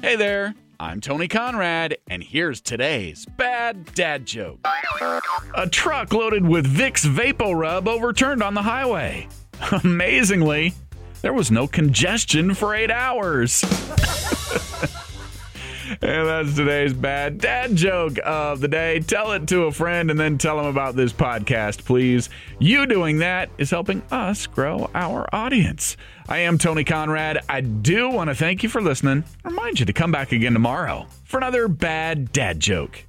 Hey there, I'm Tony Conrad, and here's today's bad dad joke. A truck loaded with Vicks VapoRub overturned on the highway. Amazingly, there was no congestion for eight hours. And that's today's bad dad joke of the day. Tell it to a friend and then tell them about this podcast, please. You doing that is helping us grow our audience. I am Tony Conrad. I do want to thank you for listening. Remind you to come back again tomorrow for another bad dad joke.